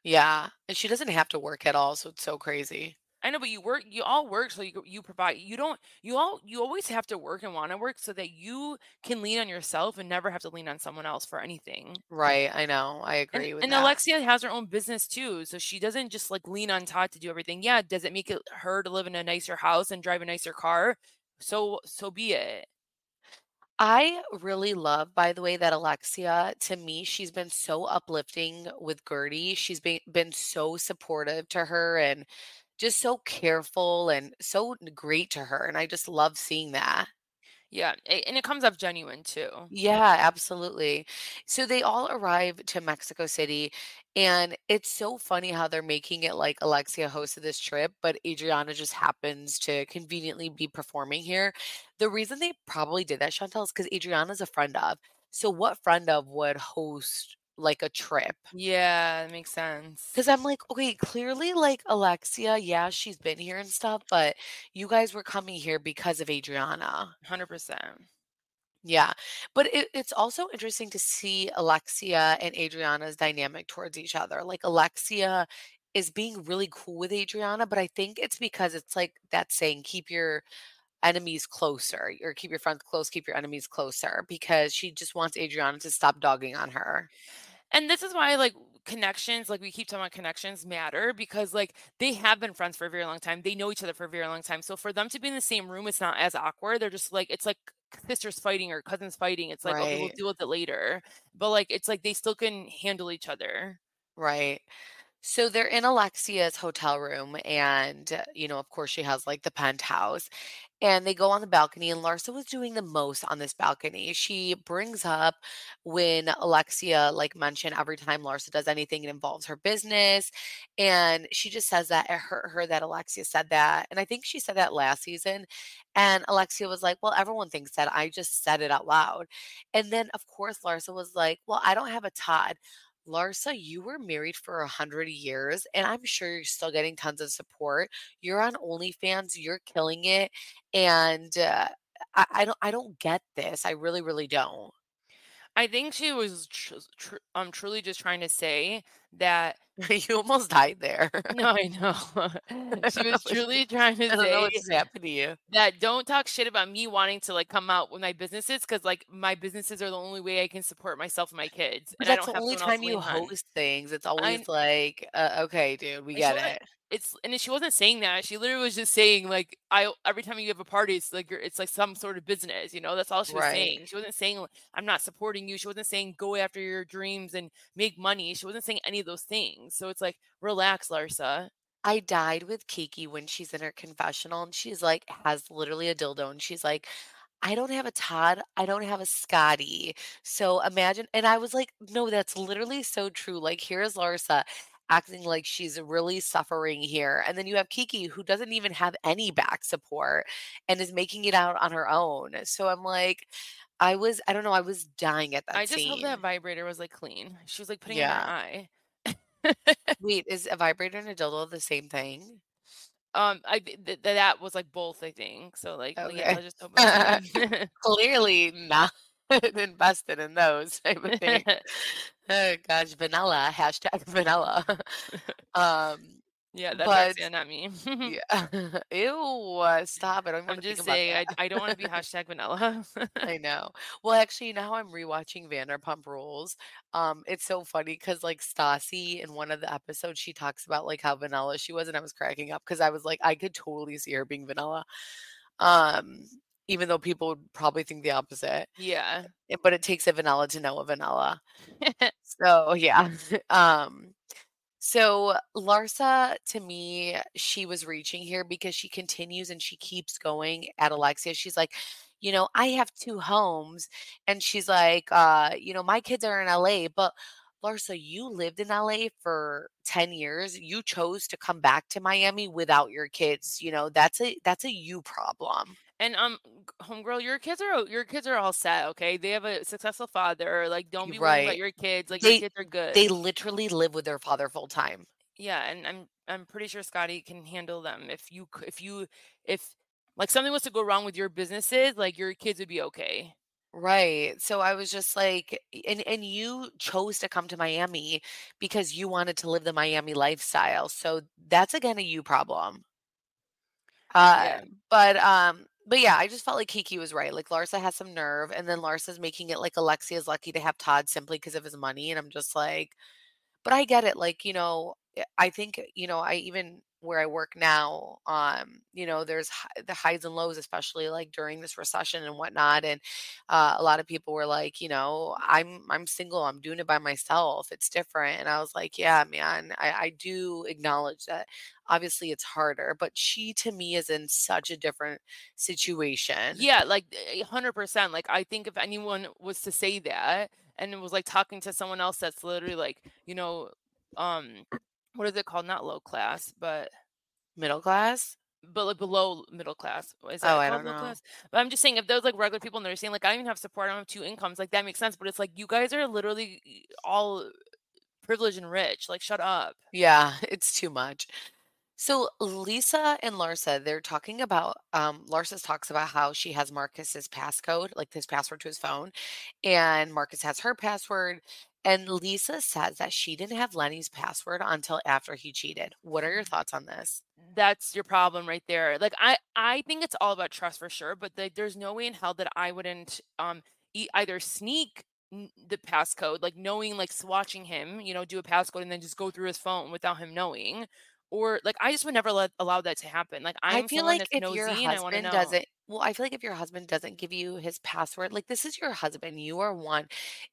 Yeah. And she doesn't have to work at all. So it's so crazy. I know, but you work you all work so you you provide you don't you all you always have to work and want to work so that you can lean on yourself and never have to lean on someone else for anything. Right. I know. I And agree with and that. Alexia has her own business too, so she doesn't just like lean on Todd to do everything. Yeah, does it make it her to live in a nicer house and drive a nicer car? So so be it. I really love, by the way, that Alexia, to me, she's been so uplifting with Guerdy. She's been been so supportive to her and just so careful and so great to her. And I just love seeing that. Yeah, and it comes off genuine too. Yeah, absolutely. So they all arrive to Mexico City, and it's so funny how they're making it like Alexia hosted this trip, but Adriana just happens to conveniently be performing here. The reason they probably did that, Chantel, is because Adriana's a friend of. So what friend of would host like a trip? Yeah, that makes sense. Because I'm like, okay, clearly, like Alexia, yeah, she's been here and stuff, but you guys were coming here because of Adriana. 100%. Yeah, but it, it's also interesting to see Alexia and Adriana's dynamic towards each other. Like Alexia is being really cool with Adriana, but I think it's because it's like that saying, keep your enemies closer or keep your friends close, keep your enemies closer, because she just wants Adriana to stop dogging on her. And this is why, like, connections, like we keep talking about connections matter because like they have been friends for a very long time. They know each other for a very long time. So for them to be in the same room, it's not as awkward. They're just like it's like sisters fighting or cousins fighting. It's like okay, we'll deal with it later. But like it's like they still can handle each other. Right. So they're in Alexia's hotel room, and, you know, of course, she has like the penthouse. And they go on the balcony, and Larsa was doing the most on this balcony. She brings up when Alexia, like, mentioned every time Larsa does anything, it involves her business. And she just says that eh, it hurt her that Alexia said that. And I think she said that last season. And Alexia was like, Well, everyone thinks that. I just said it out loud. And then, of course, Larsa was like, Well, I don't have a Todd. Larsa, you were married for a hundred years, and I'm sure you're still getting tons of support. You're on OnlyFans, you're killing it, and uh, I, I don't, I don't get this. I really, really don't. I think she was tr- tr- um truly just trying to say that you almost died there. no, I know. She was truly trying to I don't know what say happened to you. that don't talk shit about me wanting to like come out with my businesses because like my businesses are the only way I can support myself and my kids, But I that's the only time you on. host things. It's I always like, uh, okay, dude, we get it. It's and she wasn't saying that. She literally was just saying like I every time you have a party, it's like you're it's like some sort of business. You know, that's all she was Right. saying. She wasn't saying I'm not supporting you. She wasn't saying go after your dreams and make money. She wasn't saying any of those things. So it's like relax, Larsa. I died with Kiki when she's in her confessional and she's like, has literally a dildo and she's like, I don't have a Todd. I don't have a Scottie. So imagine, and I was like, no, that's literally so true. Like, here's Larsa acting like she's really suffering here. And then you have Kiki who doesn't even have any back support and is making it out on her own. So I'm like, I was, I don't know, I was dying at that. I just hope that vibrator was like clean. She was like putting it in her eye. Wait, is a vibrator and a dildo the same thing? Um, I th- th- that was like both, I think. So like, yeah, Okay. I just hope it was clean. Clearly not invested in those type of thing. Oh gosh, vanilla, hashtag vanilla. Um, yeah, that's but Roxanne, not me. yeah. Ew, stop. I don't even I'm want to think just saying, I. I don't want to be hashtag vanilla. I know. Well, actually, now I'm rewatching Vanderpump Rules. Um, it's so funny because like Stassi in one of the episodes, she talks about like how vanilla she was, and I was cracking up because I was like, I could totally see her being vanilla. Um, even though people would probably think the opposite. yeah. But it takes a vanilla to know a vanilla. So yeah. Um, so Larsa, to me, she was reaching here because she continues and she keeps going at Alexia. She's like, you know, I have two homes, and she's like, uh, you know, my kids are in LA, but Larsa, you lived in LA for 10 years. You chose to come back to Miami without your kids. You know, that's a that's a you problem. And um, homegirl, your kids are your kids are all set. Okay, they have a successful father. Like, don't be worried about your kids. Like, your They kids are good. they literally live with their father full time. yeah, and I'm I'm pretty sure Scottie can handle them. If you if you if like something was to go wrong with your businesses, like your kids would be okay. Right. So I was just like, and and you chose to come to Miami because you wanted to live the Miami lifestyle. So that's again a you problem. Uh, Yeah. but um, but yeah, I just felt like Kiki was right. Like Larsa has some nerve, and then Larsa's making it like Alexia's lucky to have Todd simply because of his money, and I'm just like, but I get it. Like, you know, eh, I think, you know, I even where I work now, um, you know, there's the highs and lows, especially like during this recession and whatnot. And uh, a lot of people were like, you know, I'm I'm single, I'm doing it by myself. It's different. And I was like, yeah, man, I, I do acknowledge that. Obviously, it's harder, but she to me is in such a different situation. Yeah, like a hundred percent. Like I think if anyone was to say that and it was like talking to someone else that's literally like, you know, um, what is it called? Not low class, but Middle class? but like below middle class. Is Oh, I don't know. class? But I'm just saying, if those like regular people and they're saying like I don't even have support, I don't have two incomes, like that makes sense. But it's like you guys are literally all privileged and rich. Like shut up. Yeah, it's too much. So Lisa and Larsa, they're talking about um Larsa talks about how she has Marcus's passcode, like his password to his phone, and Marcus has her password. And Lisa says that she didn't have Lenny's password until after he cheated. What are your thoughts on this? That's your problem right there. Like I, I think it's all about trust for sure. But like, there's no way in hell that I wouldn't um e- either sneak the passcode, like knowing, like swatching him, you know, do a passcode and then just go through his phone without him knowing. Or like I just would never let allow that to happen. Like I I'm feel like if your nosy and I want to husband know. doesn't well, I feel like if your husband doesn't give you his password, like this is your husband, you are one.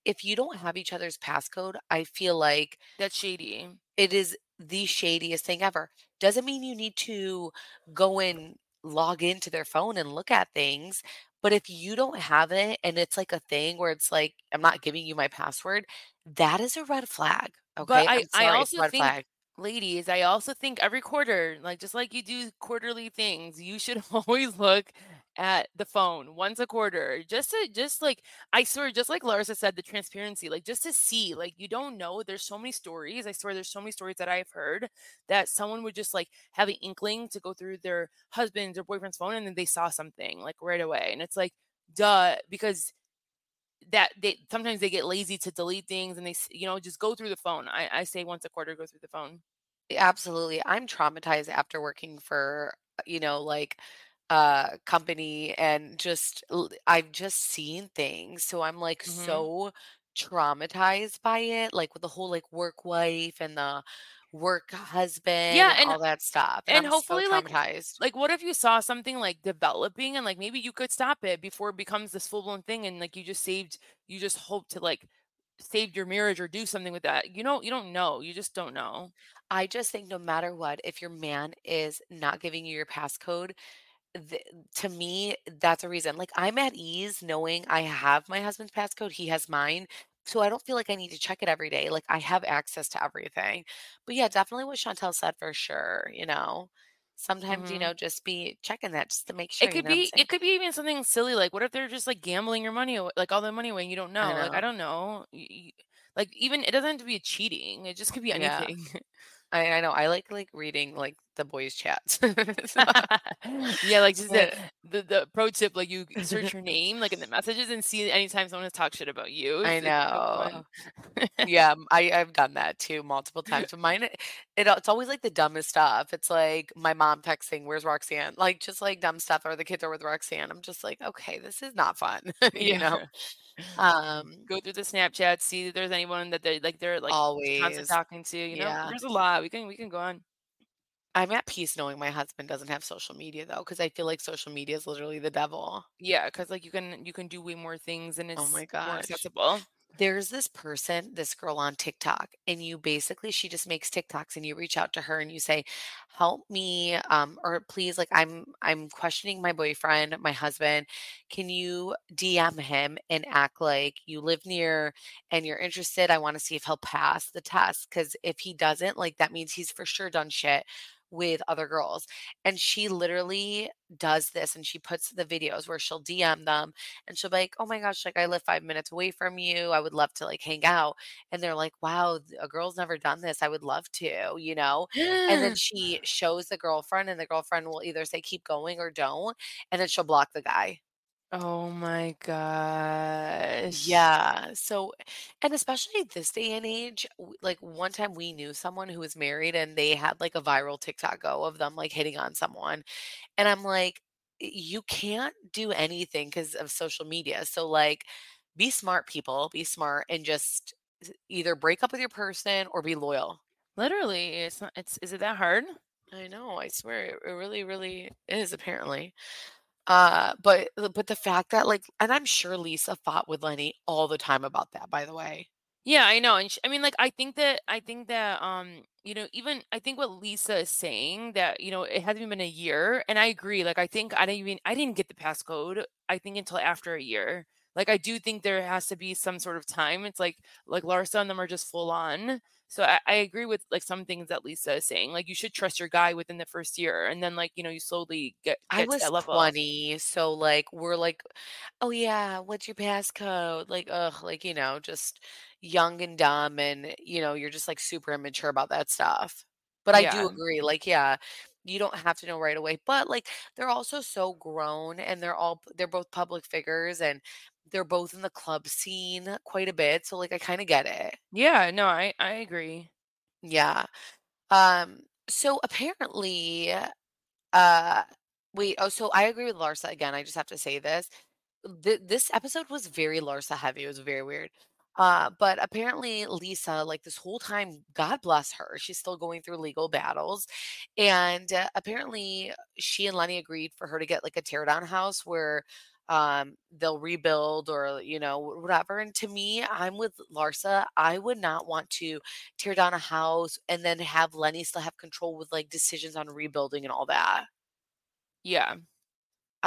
If you don't have each other's passcode, I feel like That's shady. it is the shadiest thing ever. Doesn't mean you need to go and log into their phone and look at things. But if you don't have it and it's like a thing where it's like, I'm not giving you my password, that is a red flag. But Okay. I I'm I sorry, it's a also red think flag. ladies, I also think every quarter, like just like you do quarterly things, you should always look at the phone once a quarter. Just to just like I swear, just like Larsa said, the transparency, like just to see, like you don't know. There's so many stories. I swear there's so many stories that I've heard that someone would just like have an inkling to go through their husband's or boyfriend's phone and then they saw something like right away. And it's like, duh, because that they sometimes they get lazy to delete things and they you know just go through the phone i i say once a quarter go through the phone Absolutely. I'm traumatized after working for, uh, you know, like a company and just I've just seen things. So I'm like hmm so traumatized by it, like with the whole like work wife and the work husband yeah and all that stuff. And and I'm so hopefully like traumatized. like what if you saw something like developing and like maybe you could stop it before it becomes this full-blown thing and like you just saved you just hope to like save your marriage or do something with that you don't you don't know you just don't know I just think no matter what, if your man is not giving you your passcode, th- to me, that's a reason. Like I'm at ease knowing I have my husband's passcode, he has mine. So I don't feel like I need to check it every day. Like I have access to everything. But yeah, definitely what Chantel said for sure, you know. Sometimes, you hmm know, just be checking that just to make it sure, you could know be it could be even something silly like what if they're just like gambling your money away, like all the money away and you don't I know like i don't know Y- y- like even it doesn't have to be cheating it just could be Yeah. I, I know. I like like reading like the boys' chats. So, Yeah, like just the, the the pro tip, like you search your name like in the messages and see anytime someone has talked shit about you. I It's, it's so know. yeah, I I've done that too multiple times, but mine it it it's always, like, the dumbest stuff. It's like my mom texting, "Where's Roxanne?" Like, just, like, dumb stuff, or the kids are with Roxanne. I'm just like, "Okay, this is not fun," you Yeah. know? Um, Go through the Snapchat, see if there's anyone that they like they're like constantly always. talking to, you know? Yeah. There's a lot. We can we can go on. I'm at peace knowing my husband doesn't have social media though, because I feel like social media is literally the devil. Yeah, because like you can you can do way more things and it's Oh it's my more accessible. There's this person, this girl on TikTok, and you basically she just makes TikToks and you reach out to her and you say, "Help me um or please like I'm I'm questioning my boyfriend, my husband. Can you DM him and act like you live near and you're interested? I want to see if he'll pass the test cuz if he doesn't, like that means he's for sure done shit with other girls." And she literally does this and she puts the videos where she'll DM them and she'll be like, "Oh my gosh, like I live 5 minutes away from you. I would love to like hang out." And they're like, "Wow, a girl's never done this. I would love to," you know? And then she shows the girlfriend and the girlfriend will either say keep going or don't, and then she'll block the guy. Oh my gosh. Yeah. So, and especially this day and age, w- like one time we knew someone who was married and they had like a viral TikTok go of them like hitting on someone. And I'm like, you can't do anything because of social media. So, like, be smart, people, be smart and just s- either break up with your person or be loyal. Literally, it's not it's is it that hard? I know, I swear it, it really, really is apparently. Uh, but but the fact that like, and I'm sure Lisa fought with Lenny all the time about that, by the way. Yeah, I know. And sh I mean, like, I think that I think that um, you know, even I think what Lisa is saying that, you know, it hasn't been a year, and I agree. Like, I think I didn't even I didn't get the passcode, I think until after a year. Like, I do think there has to be some sort of time. It's like like Larsa and them are just full on. So I, I agree with like some things that Lisa is saying. Like, you should trust your guy within the first year, and then like you know you slowly get I get to was that level. 20, so like we're like, oh yeah, what's your passcode? Like, ugh, like you know, just young and dumb, and you know, you're just like super immature about that stuff. But I do agree, like, yeah, you don't have to know right away. But like, they're also so grown, and they're all they're both public figures, and they're both in the club scene quite a bit. So like, I kind of get it. yeah. No, I I agree. Yeah. Um. So apparently, uh, wait. Oh, so I agree with Larsa again. I just have to say this. th- this episode was very Larsa heavy. It was very weird. Uh, but apparently Lisa, like this whole time, God bless her, she's still going through legal battles. And uh, apparently she and Lenny agreed for her to get like a teardown house where um they'll rebuild or you know whatever and to me i'm with larsa i would not want to tear down a house and then have lenny still have control with like decisions on rebuilding and all that Yeah.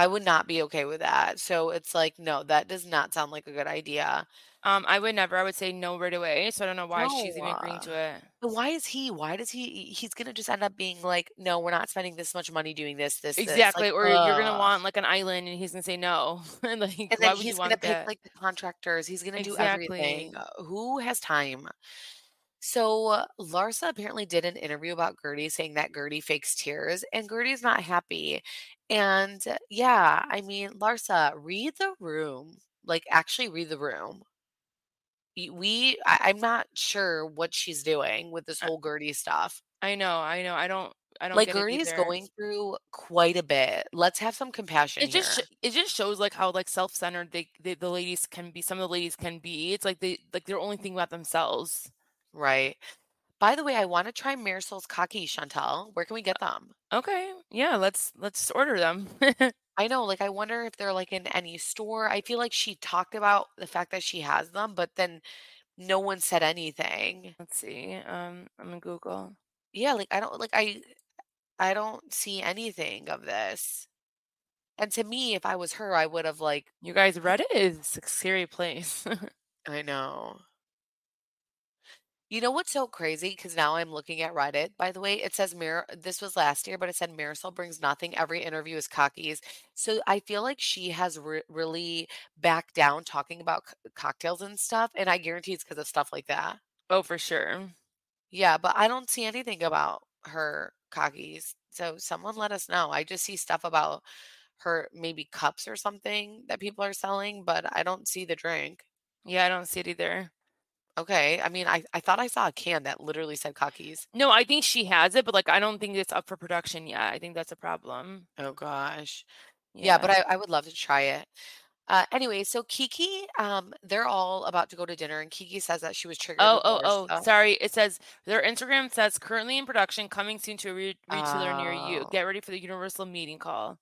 I would not be okay with that so it's like no that does not sound like a good idea Um, I would never. I would say no right away. So I don't know why she's even agreeing to it. but why is he why does he he's gonna just end up being like no we're not spending this much money doing this this this like Exactly. Or you're gonna want like an island and he's gonna say no. And like, and then why would you he's gonna want pick that? like the contractors he's gonna do everything Uh, who has time So uh, Larsa apparently did an interview about Guerdy saying that Guerdy fakes tears and Guerdy's not happy. And uh, yeah, I mean, Larsa, read the room. Like actually read the room. Y- We I, I'm not sure what she's doing with this I, whole Guerdy stuff. I know. I know. I don't. I don't Like get it Guerdy is either. going through quite a bit. Let's have some compassion It just here. sh- it just shows like how like self-centered they, they the ladies can be. Some of the ladies can be. It's like they like they're only thinking about themselves. Right. By the way, I want to try Marysol's Kaki, Chantal. Where can we get them? Okay. Yeah. Let's let's order them. I know, like, I wonder if they're like in any store. I feel like she talked about the fact that she has them, but then no one said anything. Let's see. Um, I'm gonna Google. Yeah, like I don't like I I don't see anything of this. And to me, if I was her, I would have like You guys, Reddit is a scary place. I know. You know what's so crazy? Because now I'm looking at Reddit, by the way. It says Mir this was last year, but it said Marysol brings nothing. Every interview is cockies. So I feel like she has re really backed down talking about c cocktails and stuff, and I guarantee it's because of stuff like that. oh, for sure. Yeah, but I don't see anything about her cockies. So someone let us know. I just see stuff about her maybe cups or something that people are selling, but I don't see the drink. Yeah, I don't see it either. Okay. I mean, I, I thought I saw a can that literally said cockies. No, I think she has it, but like I don't think it's up for production yet. I think that's a problem. Oh gosh. Yeah, Yeah. but I, I would love to try it. Uh, anyway, so Kiki, um, they're all about to go to dinner, and Kiki says that she was triggered Oh, oh, oh, Larsa. sorry. It says their Instagram says currently in production, coming soon to a re retailer near you. Oh, Get ready for the Universal meeting call.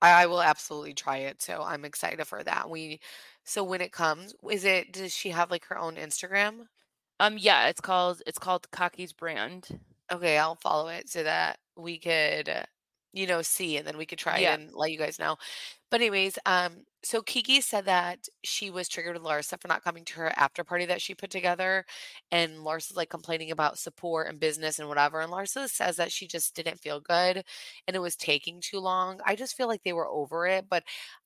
I, I will absolutely try it. So I'm excited for that. We, so when it comes, is it, does she have like her own Instagram? Um, yeah, it's called it's called Kaki's brand. Okay, I'll follow it so that we could, you know, see and then we could try Yeah. and let you guys know. But anyways, um, so Kiki said that she was triggered with Larsa for not coming to her after party that she put together, and Larsa's like complaining about support and business and whatever. And Larsa says that she just didn't feel good and it was taking too long. I just feel like they were over it, but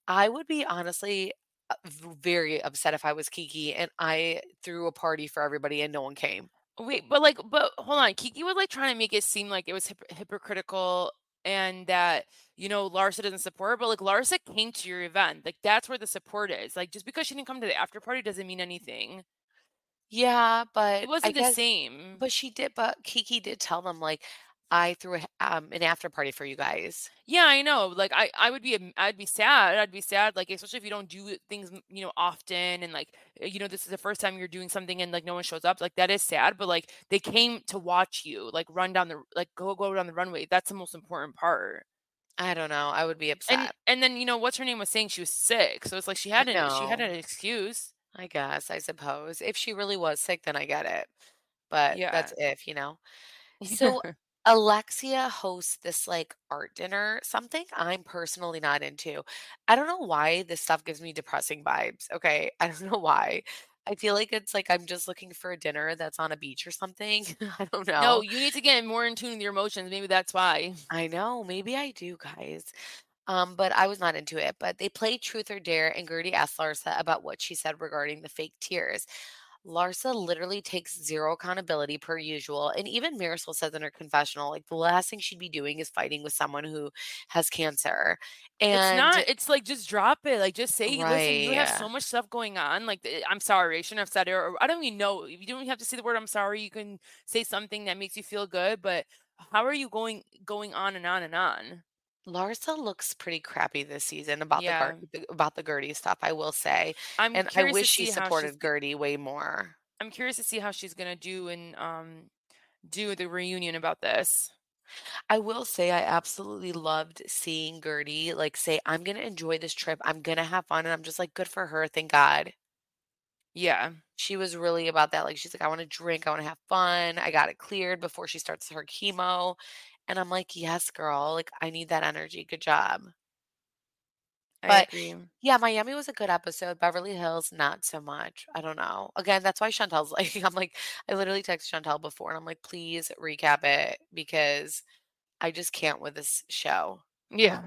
I would be honestly Uh, very upset if I was Kiki and I threw a party for everybody and no one came. Wait, but like, but hold on. Kiki was like trying to make it seem like it was hyp hypocritical and that, you know, Larsa doesn't support her, but like Larsa came to your event. Like that's where the support is. Like just because she didn't come to the after party doesn't mean anything. Yeah, but it wasn't the guess same. But she did but Kiki did tell them, like, "I threw a um, an after party for you guys." Yeah, I know. Like I, I would be, I'd be sad. I'd be sad, like especially if you don't do things, you know, often, and like, uh, you know, this is the first time you're doing something, and like no one shows up. Like that is sad. But like they came to watch you, like run down the, like go go down the runway. That's the most important part. I don't know, I would be upset. and and then you know what's her name was saying she was sick, so it's like she had an she had an excuse. I guess, I suppose. If she really was sick, then I get it. But Yeah. that's if, you know? So Alexia hosts this like art dinner, something I'm personally not into. I don't know why this stuff gives me depressing vibes. Okay. I don't know why. I feel like it's like I'm just looking for a dinner that's on a beach or something. I don't know. No, you need to get more in tune with your emotions. Maybe that's why. I know, maybe I do, guys. Um, but I was not into it. But they played Truth or Dare, and Guerdy asked Larsa about what she said regarding the fake tears. Larsa literally takes zero accountability per usual. And even Marysol says in her confessional, like the last thing she'd be doing is fighting with someone who has cancer. And it's not. It's like just drop it. Like just say, listen, you have so much stuff going on. Like eh, I'm sorry, I shouldn't have said it. Or I don't even know. You don't even have to say the word I'm sorry. You can say something that makes you feel good. But how are you going going on and on and on? Larsa looks pretty crappy this season about Yeah. the Ger- about the Guerdy stuff, I will say. I'm And I curious to wish she see how supported Guerdy way more. I'm curious to see how she's gonna do and um do the reunion about this. I will say I absolutely loved seeing Guerdy like say, I'm gonna enjoy this trip. I'm gonna have fun. And I'm just like, good for her. Thank God. Yeah. She was really about that. Like she's like, I want to drink, I want to have fun. I got it cleared before she starts her chemo. And I'm like, yes, girl. Like I need that energy. Good job. I But agree. yeah, Miami was a good episode. Beverly Hills, not so much. I don't know. Again, that's why Chantel's like, I'm like, I literally texted Chantel before and I'm like, please recap it because I just can't with this show. Yeah.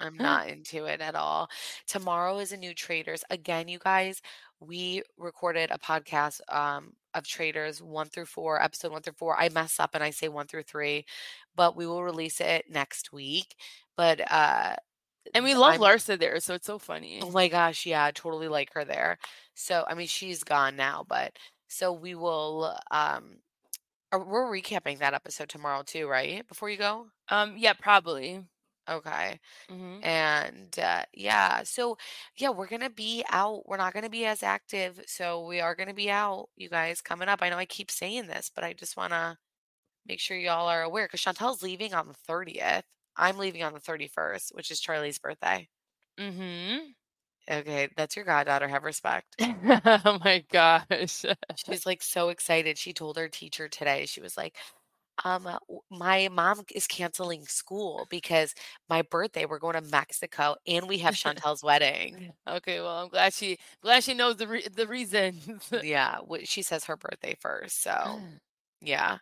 I'm not into it at all. Tomorrow is a new Traitors. Again, you guys, we recorded a podcast um, of Traitors one through four, episode one through four. I mess up and I say one through three, but we will release it next week. But uh, and we love I'm- Larsa there, so it's so funny. Oh my gosh, yeah, I totally like her there. So, I mean, she's gone now, but so we will um we're recapping that episode tomorrow too, right? Before you go? Um, yeah, probably. Okay. hmm And uh yeah, so yeah, we're going to be out. We're not going to be as active, so we are going to be out, you guys, coming up. I know I keep saying this, but I just want to make sure y'all are aware cuz Chantel's leaving on the 30th. I'm leaving on the 31st, which is Charlie's birthday. hmm Okay, that's your goddaughter. Have respect. oh my gosh. She's like so excited. She told her teacher today, she was like, um, uh, my mom is canceling school because my birthday, we're going to Mexico and we have Chantel's wedding. okay, well, I'm glad she glad she knows the re- the reasons. Yeah, she says her birthday first. So, yeah.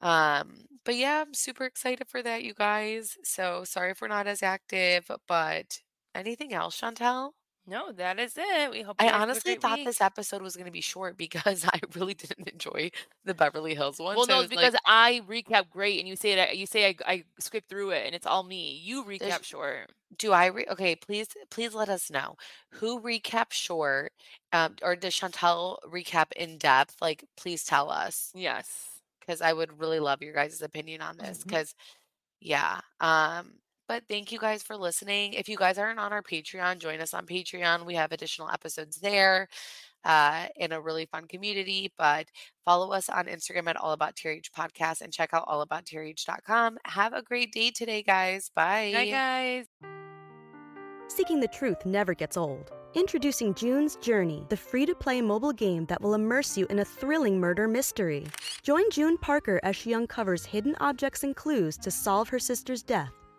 Um, but yeah, I'm super excited for that, you guys. So sorry if we're not as active, but anything else, Chantel? No, that is it. We hope I guys have a honestly great thought week. this episode was going to be short because I really didn't enjoy the Beverly Hills one. Well, so no, it's like- because I recap great, and you say that you say I, I skip through it, and it's all me. You recap There's- short. Do I re- okay? Please, please let us know who recap short, um, or does Chantel recap in depth? Like, please tell us Yes. because I would really love your guys' opinion on this. Mhm. Because, yeah, um, but thank you guys for listening. If you guys aren't on our Patreon, join us on Patreon. We have additional episodes there, uh, in a really fun community. But follow us on Instagram at All About TRH Podcast and check out allabouttrh.com. Have a great day today, guys. Bye. Bye, guys. Seeking the truth never gets old. Introducing June's Journey, the free to play mobile game that will immerse you in a thrilling murder mystery. Join June Parker as she uncovers hidden objects and clues to solve her sister's death